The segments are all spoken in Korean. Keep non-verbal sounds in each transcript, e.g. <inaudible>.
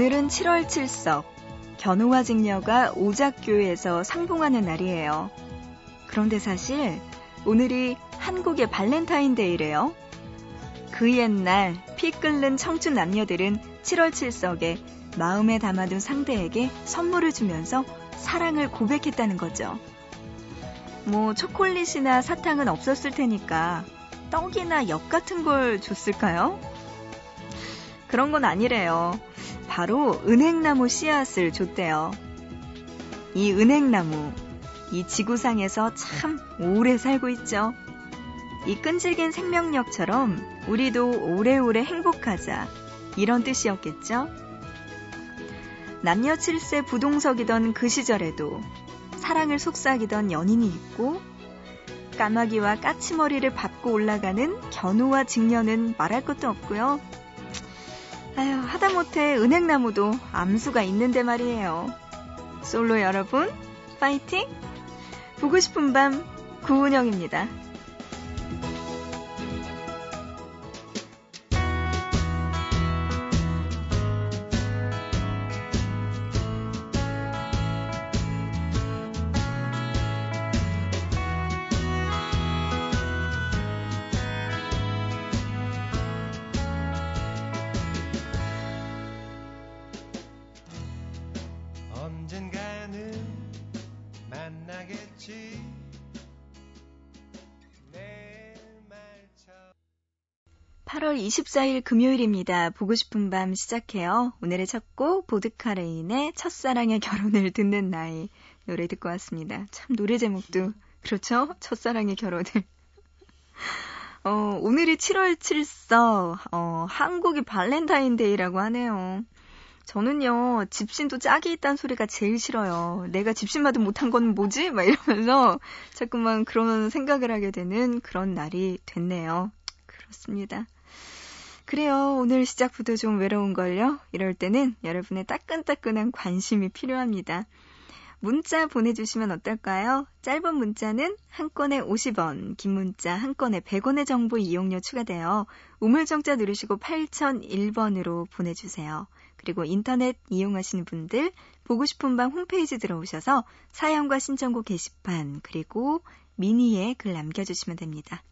오늘은 7월 7석 견우와 직녀가 오작교에서 상봉하는 날이에요. 그런데 사실 오늘이 한국의 발렌타인데이래요. 그 옛날 피 끓는 청춘 남녀들은 7월 7석에 마음에 담아둔 상대에게 선물을 주면서 사랑을 고백했다는 거죠. 뭐 초콜릿이나 사탕은 없었을 테니까 떡이나 엽 같은 걸 줬을까요? 그런 건 아니래요. 바로 은행나무 씨앗을 줬대요. 이 은행나무, 이 지구상에서 참 오래 살고 있죠. 이 끈질긴 생명력처럼 우리도 오래오래 행복하자. 이런 뜻이었겠죠? 남녀 칠세 부동석이던 그 시절에도 사랑을 속삭이던 연인이 있고 까마귀와 까치머리를 밟고 올라가는 견우와 직녀는 말할 것도 없고요. 아휴, 하다못해 은행나무도 암수가 있는데 말이에요. 솔로 여러분, 파이팅! 보고 싶은 밤, 구은영입니다. 8월 24일 금요일입니다. 보고 싶은 밤 시작해요. 오늘의 첫 곡 보드카레인의 첫사랑의 결혼을 듣는 나이 노래 듣고 왔습니다. 참 노래 제목도 그렇죠? 첫사랑의 결혼을 <laughs> 어, 오늘이 7월 7석 어, 한국의 발렌타인데이라고 하네요. 저는요, 짚신도 짝이 있다는 소리가 제일 싫어요. 내가 짚신만도 못한 건 뭐지? 막 이러면서 자꾸만 그런 생각을 하게 되는 그런 날이 됐네요. 그렇습니다. 그래요. 오늘 시작부터 좀 외로운걸요? 이럴 때는 여러분의 따끈따끈한 관심이 필요합니다. 문자 보내주시면 어떨까요? 짧은 문자는 한 건에 50원, 긴 문자 한 건에 100원의 정보 이용료 추가되어 우물정자 누르시고 8001번으로 보내주세요. 그리고 인터넷 이용하시는 분들 보고 싶은 밤 홈페이지 들어오셔서 사연과 신청곡 게시판 그리고 미니에 글 남겨주시면 됩니다.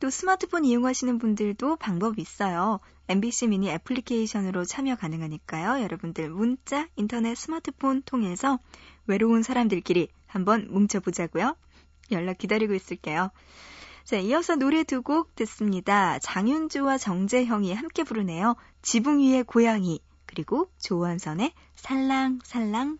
또 스마트폰 이용하시는 분들도 방법이 있어요. MBC 미니 애플리케이션으로 참여 가능하니까요. 여러분들 문자, 인터넷, 스마트폰 통해서 외로운 사람들끼리 한번 뭉쳐보자고요. 연락 기다리고 있을게요. 자, 이어서 노래 두 곡 듣습니다. 장윤주와 정재형이 함께 부르네요. 지붕 위의 고양이 그리고 조원선의 살랑살랑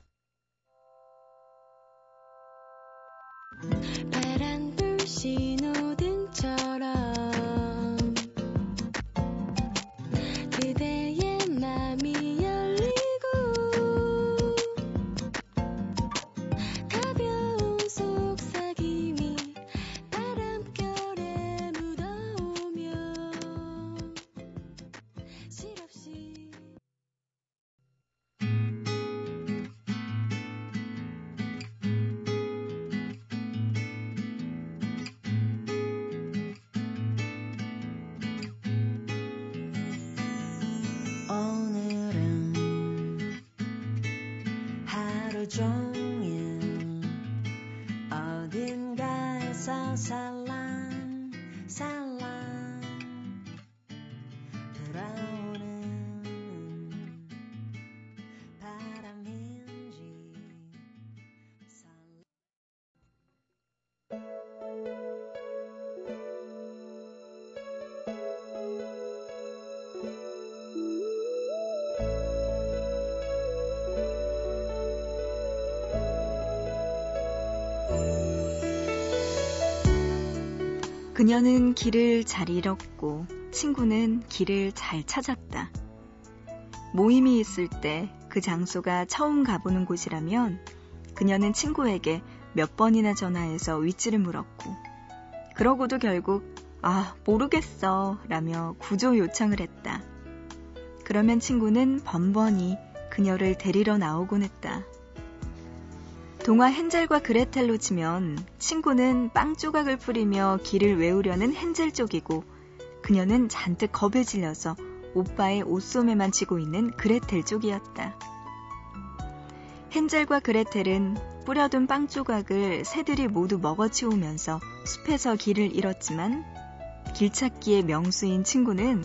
그녀는 길을 잘 잃었고 친구는 길을 잘 찾았다. 모임이 있을 때 그 장소가 처음 가보는 곳이라면 그녀는 친구에게 몇 번이나 전화해서 위치를 물었고 그러고도 결국 아 모르겠어 라며 구조 요청을 했다. 그러면 친구는 번번이 그녀를 데리러 나오곤 했다. 동화 헨젤과 그레텔로 치면 친구는 빵 조각을 뿌리며 길을 외우려는 헨젤 쪽이고 그녀는 잔뜩 겁에 질려서 오빠의 옷소매만 치고 있는 그레텔 쪽이었다. 헨젤과 그레텔은 뿌려둔 빵 조각을 새들이 모두 먹어치우면서 숲에서 길을 잃었지만 길찾기의 명수인 친구는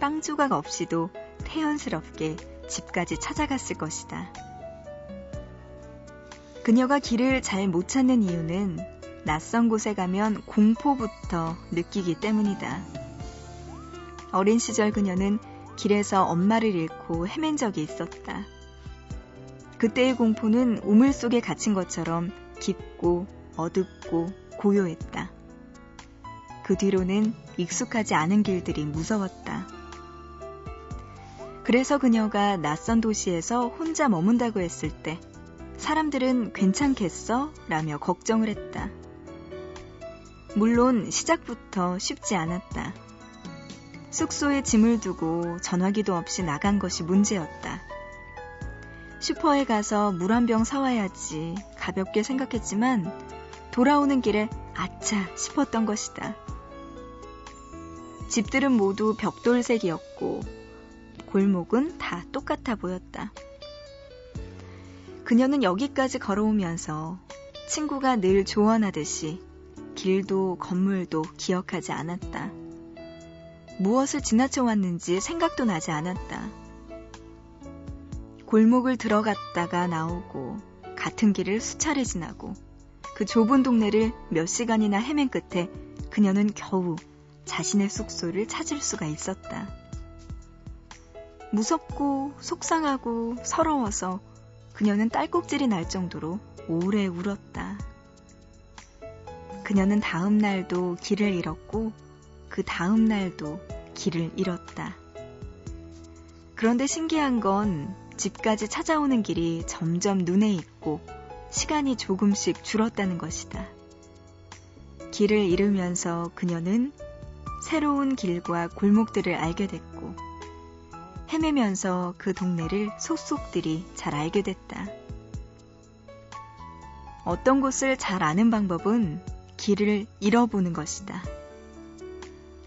빵 조각 없이도 태연스럽게 집까지 찾아갔을 것이다. 그녀가 길을 잘 못 찾는 이유는 낯선 곳에 가면 공포부터 느끼기 때문이다. 어린 시절 그녀는 길에서 엄마를 잃고 헤맨 적이 있었다. 그때의 공포는 우물 속에 갇힌 것처럼 깊고 어둡고 고요했다. 그 뒤로는 익숙하지 않은 길들이 무서웠다. 그래서 그녀가 낯선 도시에서 혼자 머문다고 했을 때 사람들은 괜찮겠어? 라며 걱정을 했다. 물론 시작부터 쉽지 않았다. 숙소에 짐을 두고 전화기도 없이 나간 것이 문제였다. 슈퍼에 가서 물 한 병 사와야지 가볍게 생각했지만 돌아오는 길에 아차 싶었던 것이다. 집들은 모두 벽돌색이었고 골목은 다 똑같아 보였다. 그녀는 여기까지 걸어오면서 친구가 늘 조언하듯이 길도 건물도 기억하지 않았다. 무엇을 지나쳐 왔는지 생각도 나지 않았다. 골목을 들어갔다가 나오고 같은 길을 수차례 지나고 그 좁은 동네를 몇 시간이나 헤맨 끝에 그녀는 겨우 자신의 숙소를 찾을 수가 있었다. 무섭고 속상하고 서러워서 그녀는 딸꾹질이 날 정도로 오래 울었다. 그녀는 다음 날도 길을 잃었고 그 다음 날도 길을 잃었다. 그런데 신기한 건 집까지 찾아오는 길이 점점 눈에 익고 시간이 조금씩 줄었다는 것이다. 길을 잃으면서 그녀는 새로운 길과 골목들을 알게 됐고 헤매면서 그 동네를 속속들이 잘 알게 됐다. 어떤 곳을 잘 아는 방법은 길을 잃어보는 것이다.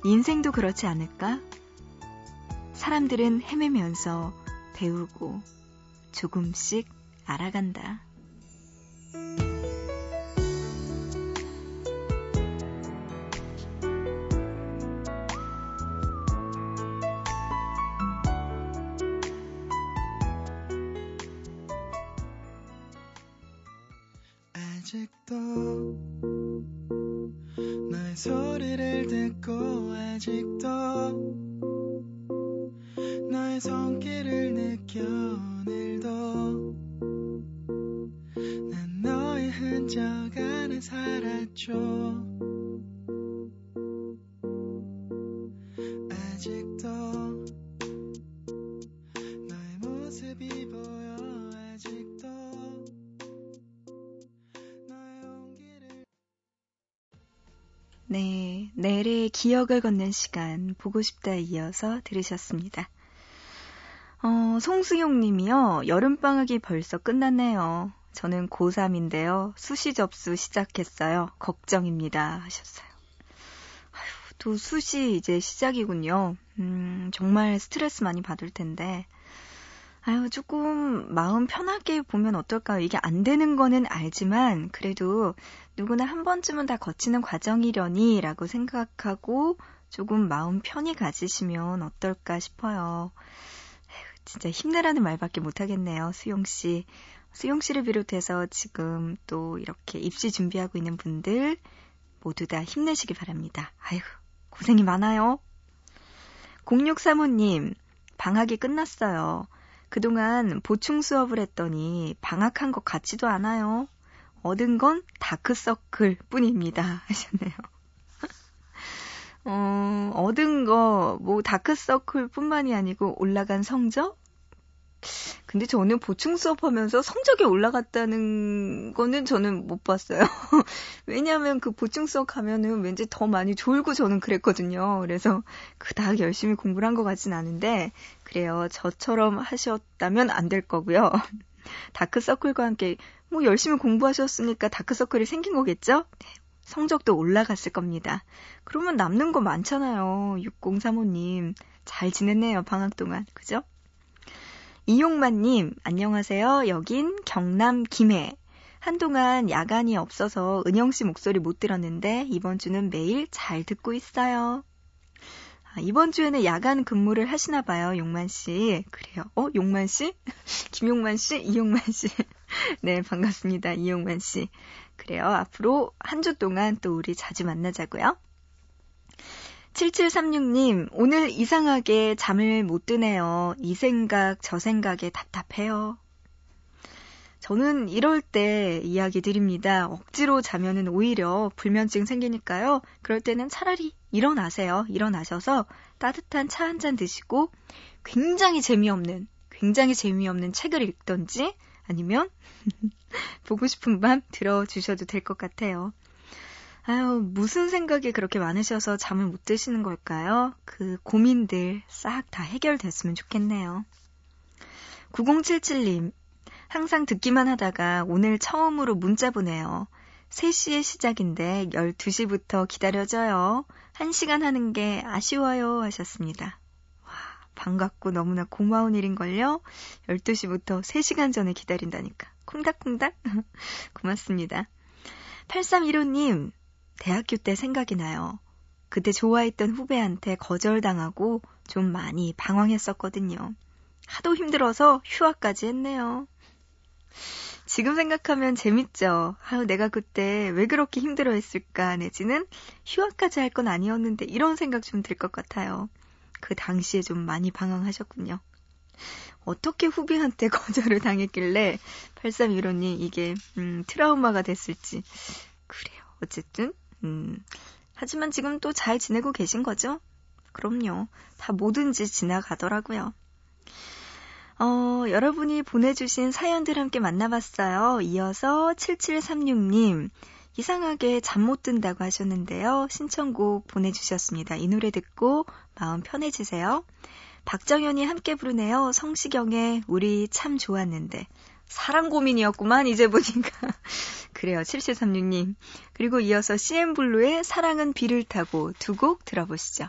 인생도 그렇지 않을까? 사람들은 헤매면서 배우고 조금씩 알아간다. 살았죠 아직도 너의 모습이 보여 아직도 네, 내래의 기억을 걷는 시간 보고 싶다에 이어서 들으셨습니다. 어, 송수용 님이요. 여름방학이 벌써 끝났네요. 저는 고3인데요. 수시 접수 시작했어요. 걱정입니다. 하셨어요. 아휴, 또 수시 이제 시작이군요. 음, 정말 스트레스 많이 받을 텐데. 아유, 조금 마음 편하게 보면 어떨까요? 이게 안 되는 거는 알지만, 그래도 누구나 한 번쯤은 다 거치는 과정이려니 라고 생각하고 조금 마음 편히 가지시면 어떨까 싶어요. 진짜 힘내라는 말밖에 못하겠네요, 수용씨. 수용 씨를 비롯해서 지금 또 이렇게 입시 준비하고 있는 분들 모두 다 힘내시기 바랍니다. 아이고, 고생이 많아요. 0635님, 방학이 끝났어요. 그동안 보충 수업을 했더니 방학한 것 같지도 않아요. 얻은 건 다크서클 뿐입니다. <laughs> 하셨네요. 어, 얻은 거, 뭐, 다크서클 뿐만이 아니고 올라간 성적? 근데 저는 보충 수업하면서 성적이 올라갔다는 거는 저는 못 봤어요. <laughs> 왜냐하면 그 보충 수업 가면은 왠지 더 많이 졸고 저는 그랬거든요. 그래서 그닥 열심히 공부를 한 것 같진 않은데, 그래요. 저처럼 하셨다면 안 될 거고요. <laughs> 다크서클과 함께 뭐 열심히 공부하셨으니까 다크서클이 생긴 거겠죠? 네. 성적도 올라갔을 겁니다. 그러면 남는 거 많잖아요. 6035님. 잘 지냈네요, 방학 동안. 그죠? 이용만님, 안녕하세요. 여긴 경남 김해. 한동안 야간이 없어서 은영 씨 목소리 못 들었는데 이번 주는 매일 잘 듣고 있어요. 아, 이번 주에는 야간 근무를 하시나 봐요, 용만 씨. 그래요. 어, 용만 씨? <laughs> 김용만 씨? 이용만 씨. <laughs> 네, 반갑습니다. 이용만 씨. 그래요. 앞으로 한 주 동안 또 우리 자주 만나자고요. 7736님, 오늘 이상하게 잠을 못 드네요. 이 생각, 저 생각에 답답해요. 저는 이럴 때 이야기 드립니다. 억지로 자면은 오히려 불면증 생기니까요. 그럴 때는 차라리 일어나세요. 일어나셔서 따뜻한 차 한 잔 드시고 굉장히 재미없는, 굉장히 재미없는 책을 읽던지 아니면 <laughs> 보고 싶은 밤 들어주셔도 될 것 같아요. 아유, 무슨 생각이 그렇게 많으셔서 잠을 못 드시는 걸까요? 그 고민들 싹 다 해결됐으면 좋겠네요. 9077님, 항상 듣기만 하다가 오늘 처음으로 문자 보내요. 3시에 시작인데 12시부터 기다려져요. 1시간 하는 게 아쉬워요 하셨습니다. 와, 반갑고 너무나 고마운 일인걸요? 12시부터 3시간 전에 기다린다니까. 콩닥콩닥? <laughs> 고맙습니다. 8315님, 대학교 때 생각이 나요. 그때 좋아했던 후배한테 거절당하고 좀 많이 방황했었거든요. 하도 힘들어서 휴학까지 했네요. 지금 생각하면 재밌죠. 아유, 내가 그때 왜 그렇게 힘들어 했을까, 내지는 휴학까지 할 건 아니었는데 이런 생각 좀 들 것 같아요. 그 당시에 좀 많이 방황하셨군요. 어떻게 후배한테 <laughs> 거절을 당했길래 8315님 이게 음, 트라우마가 됐을지. 그래요. 어쨌든 음, 하지만 지금 또 잘 지내고 계신 거죠? 그럼요. 다 뭐든지 지나가더라고요. 어, 여러분이 보내주신 사연들 함께 만나봤어요. 이어서 7736님, 이상하게 잠 못 든다고 하셨는데요. 신청곡 보내주셨습니다. 이 노래 듣고 마음 편해지세요. 박정현이 함께 부르네요. 성시경의 우리 참 좋았는데. 사랑 고민이었구만, 이제 보니까. <laughs> 그래요, 7736님. 그리고 이어서 CM블루의 사랑은 비를 타고 두 곡 들어보시죠.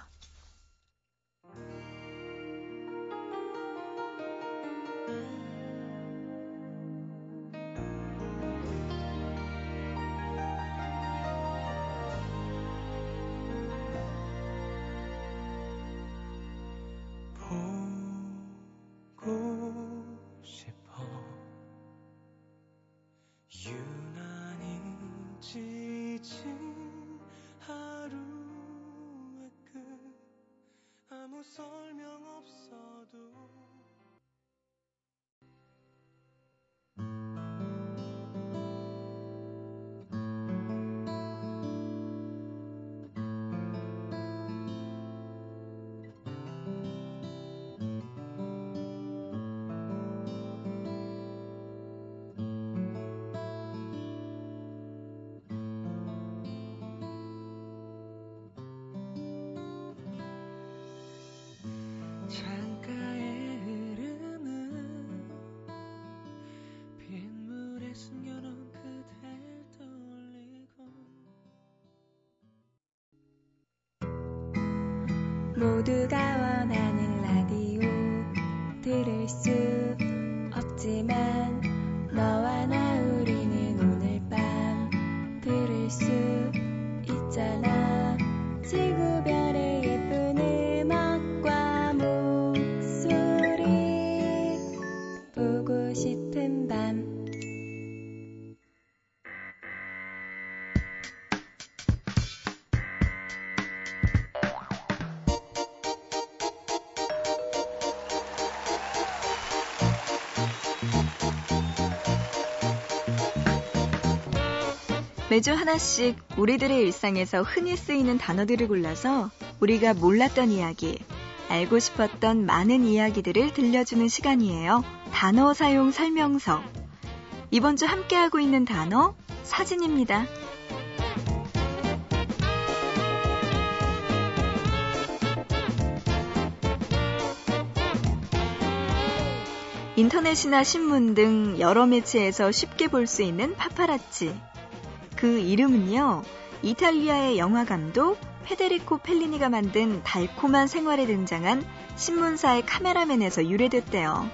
모두가 원하는 라디오 들을 수 매주 하나씩 우리들의 일상에서 흔히 쓰이는 단어들을 골라서 우리가 몰랐던 이야기, 알고 싶었던 많은 이야기들을 들려주는 시간이에요. 단어 사용 설명서. 이번 주 함께하고 있는 단어, 사진입니다. 인터넷이나 신문 등 여러 매체에서 쉽게 볼 수 있는 파파라치. 그 이름은요, 이탈리아의 영화 감독 페데리코 펠리니가 만든 달콤한 생활에 등장한 신문사의 카메라맨에서 유래됐대요.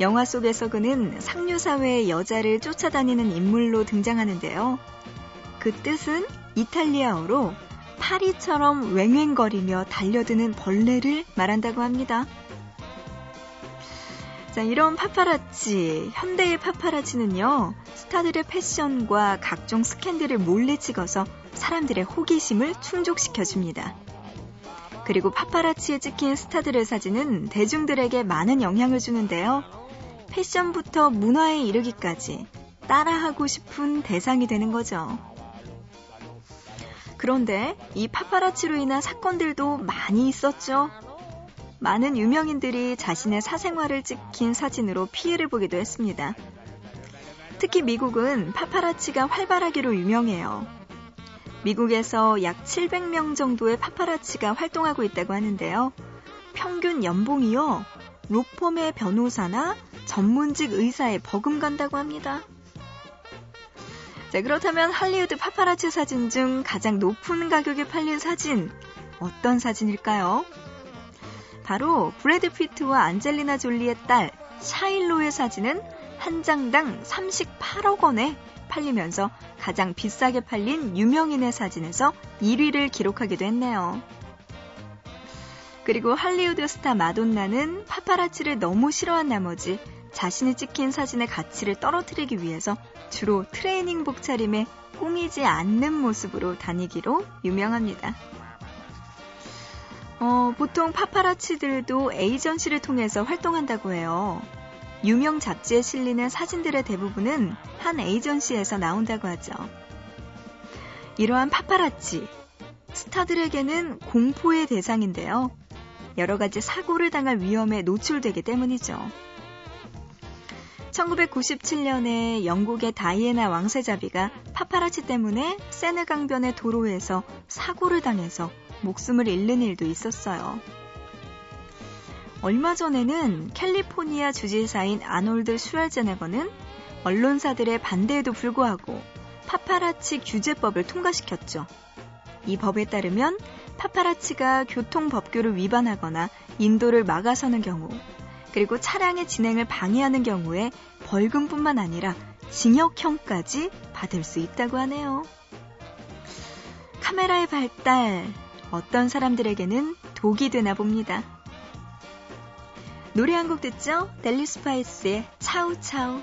영화 속에서 그는 상류사회의 여자를 쫓아다니는 인물로 등장하는데요. 그 뜻은 이탈리아어로 파리처럼 왱왱거리며 달려드는 벌레를 말한다고 합니다. 자, 이런 파파라치, 현대의 파파라치는요, 스타들의 패션과 각종 스캔들을 몰래 찍어서 사람들의 호기심을 충족시켜줍니다. 그리고 파파라치에 찍힌 스타들의 사진은 대중들에게 많은 영향을 주는데요. 패션부터 문화에 이르기까지 따라하고 싶은 대상이 되는 거죠. 그런데 이 파파라치로 인한 사건들도 많이 있었죠. 많은 유명인들이 자신의 사생활을 찍힌 사진으로 피해를 보기도 했습니다. 특히 미국은 파파라치가 활발하기로 유명해요. 미국에서 약 700명 정도의 파파라치가 활동하고 있다고 하는데요. 평균 연봉이요. 로펌의 변호사나 전문직 의사에 버금간다고 합니다. 자, 그렇다면 할리우드 파파라치 사진 중 가장 높은 가격에 팔린 사진, 어떤 사진일까요? 바로 브래드 피트와 안젤리나 졸리의 딸 샤일로의 사진은 한 장당 38억 원에 팔리면서 가장 비싸게 팔린 유명인의 사진에서 1위를 기록하기도 했네요. 그리고 할리우드 스타 마돈나는 파파라치를 너무 싫어한 나머지 자신이 찍힌 사진의 가치를 떨어뜨리기 위해서 주로 트레이닝복 차림에 꾸미지 않는 모습으로 다니기로 유명합니다. 어, 보통 파파라치들도 에이전시를 통해서 활동한다고 해요. 유명 잡지에 실리는 사진들의 대부분은 한 에이전시에서 나온다고 하죠. 이러한 파파라치, 스타들에게는 공포의 대상인데요. 여러 가지 사고를 당할 위험에 노출되기 때문이죠. 1997년에 영국의 다이애나 왕세자비가 파파라치 때문에 세느 강변의 도로에서 사고를 당해서 목숨을 잃는 일도 있었어요. 얼마 전에는 캘리포니아 주지사인 아놀드 슈왈제네거는 언론사들의 반대에도 불구하고 파파라치 규제법을 통과시켰죠. 이 법에 따르면 파파라치가 교통법규를 위반하거나 인도를 막아서는 경우, 그리고 차량의 진행을 방해하는 경우에 벌금뿐만 아니라 징역형까지 받을 수 있다고 하네요. 카메라의 발달, 어떤 사람들에게는 독이 되나 봅니다. 노래 한 곡 듣죠? 델리 스파이스의 차우차우.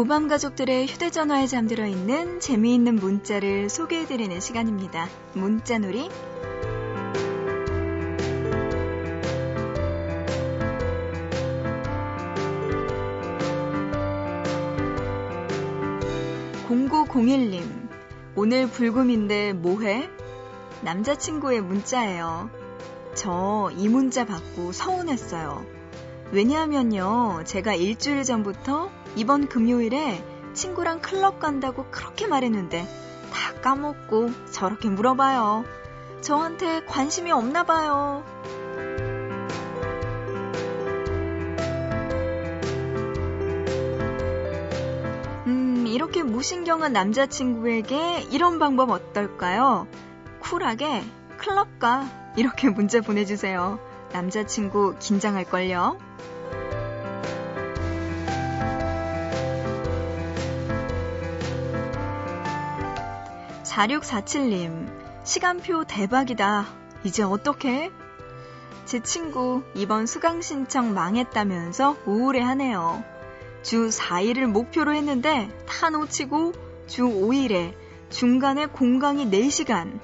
고밤 가족들의 휴대전화에 잠들어 있는 재미있는 문자를 소개해드리는 시간입니다. 문자놀이. 공고공일님 오늘 불금인데 뭐해? 남자친구의 문자예요. 저 이 문자 받고 서운했어요. 왜냐하면요, 제가 일주일 전부터 이번 금요일에 친구랑 클럽 간다고 그렇게 말했는데 다 까먹고 저렇게 물어봐요. 저한테 관심이 없나 봐요. 음, 이렇게 무신경한 남자친구에게 이런 방법 어떨까요? 쿨하게 클럽 가. 이렇게 문자 보내주세요. 남자친구 긴장할걸요? 4647님, 시간표 대박이다. 이제 어떡해? 제 친구 이번 수강 신청 망했다면서 우울해 하네요. 주 4일을 목표로 했는데 다 놓치고 주 5일에 중간에 공강이 4시간.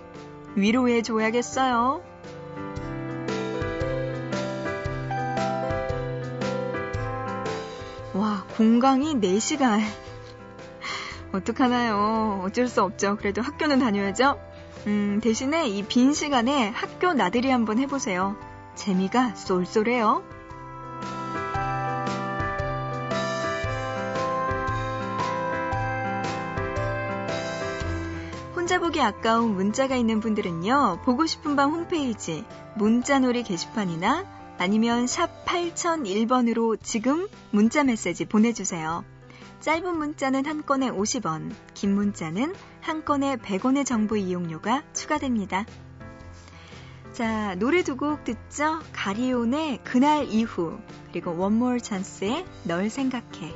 위로해 줘야겠어요. 공강이 4시간. 어떡하나요? 어쩔 수 없죠. 그래도 학교는 다녀야죠. 음, 대신에 이 빈 시간에 학교 나들이 한번 해보세요. 재미가 쏠쏠해요. 혼자 보기 아까운 문자가 있는 분들은요, 보고 싶은 밤 홈페이지, 문자놀이 게시판이나 아니면 샵 8001번으로 지금 문자 메시지 보내주세요. 짧은 문자는 한 건에 50원, 긴 문자는 한 건에 100원의 정보 이용료가 추가됩니다. 자, 노래 두 곡 듣죠? 가리온의 그날 이후, 그리고 원몰 찬스의 널 생각해.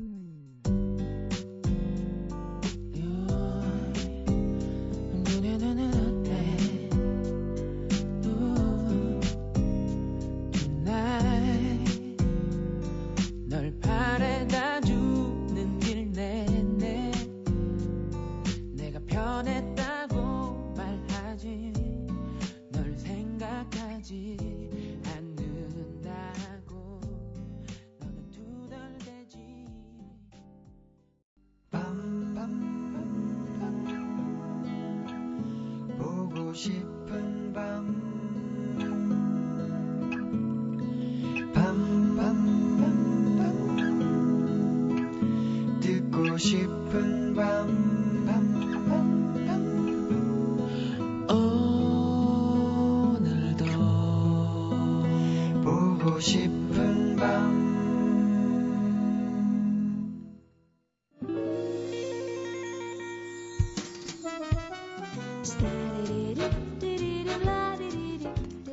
싶 은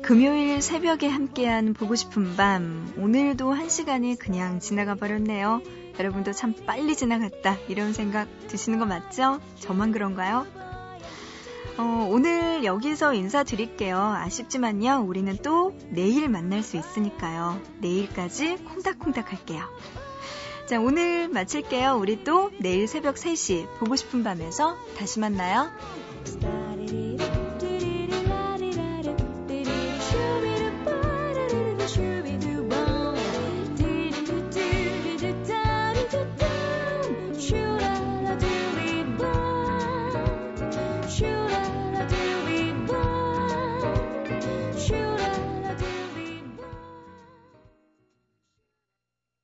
금요일 새벽에 함께한 보고 싶은 밤. 오늘도 한 시간이 그냥 지나가 버렸네요. 여러분도 참 빨리 지나갔다. 이런 생각 드시는 거 맞죠? 저만 그런가요? 어, 오늘 여기서 인사드릴게요. 아쉽지만요. 우리는 또 내일 만날 수 있으니까요. 내일까지 콩닥콩닥 할게요. 자, 오늘 마칠게요. 우리 또 내일 새벽 3시 보고 싶은 밤에서 다시 만나요.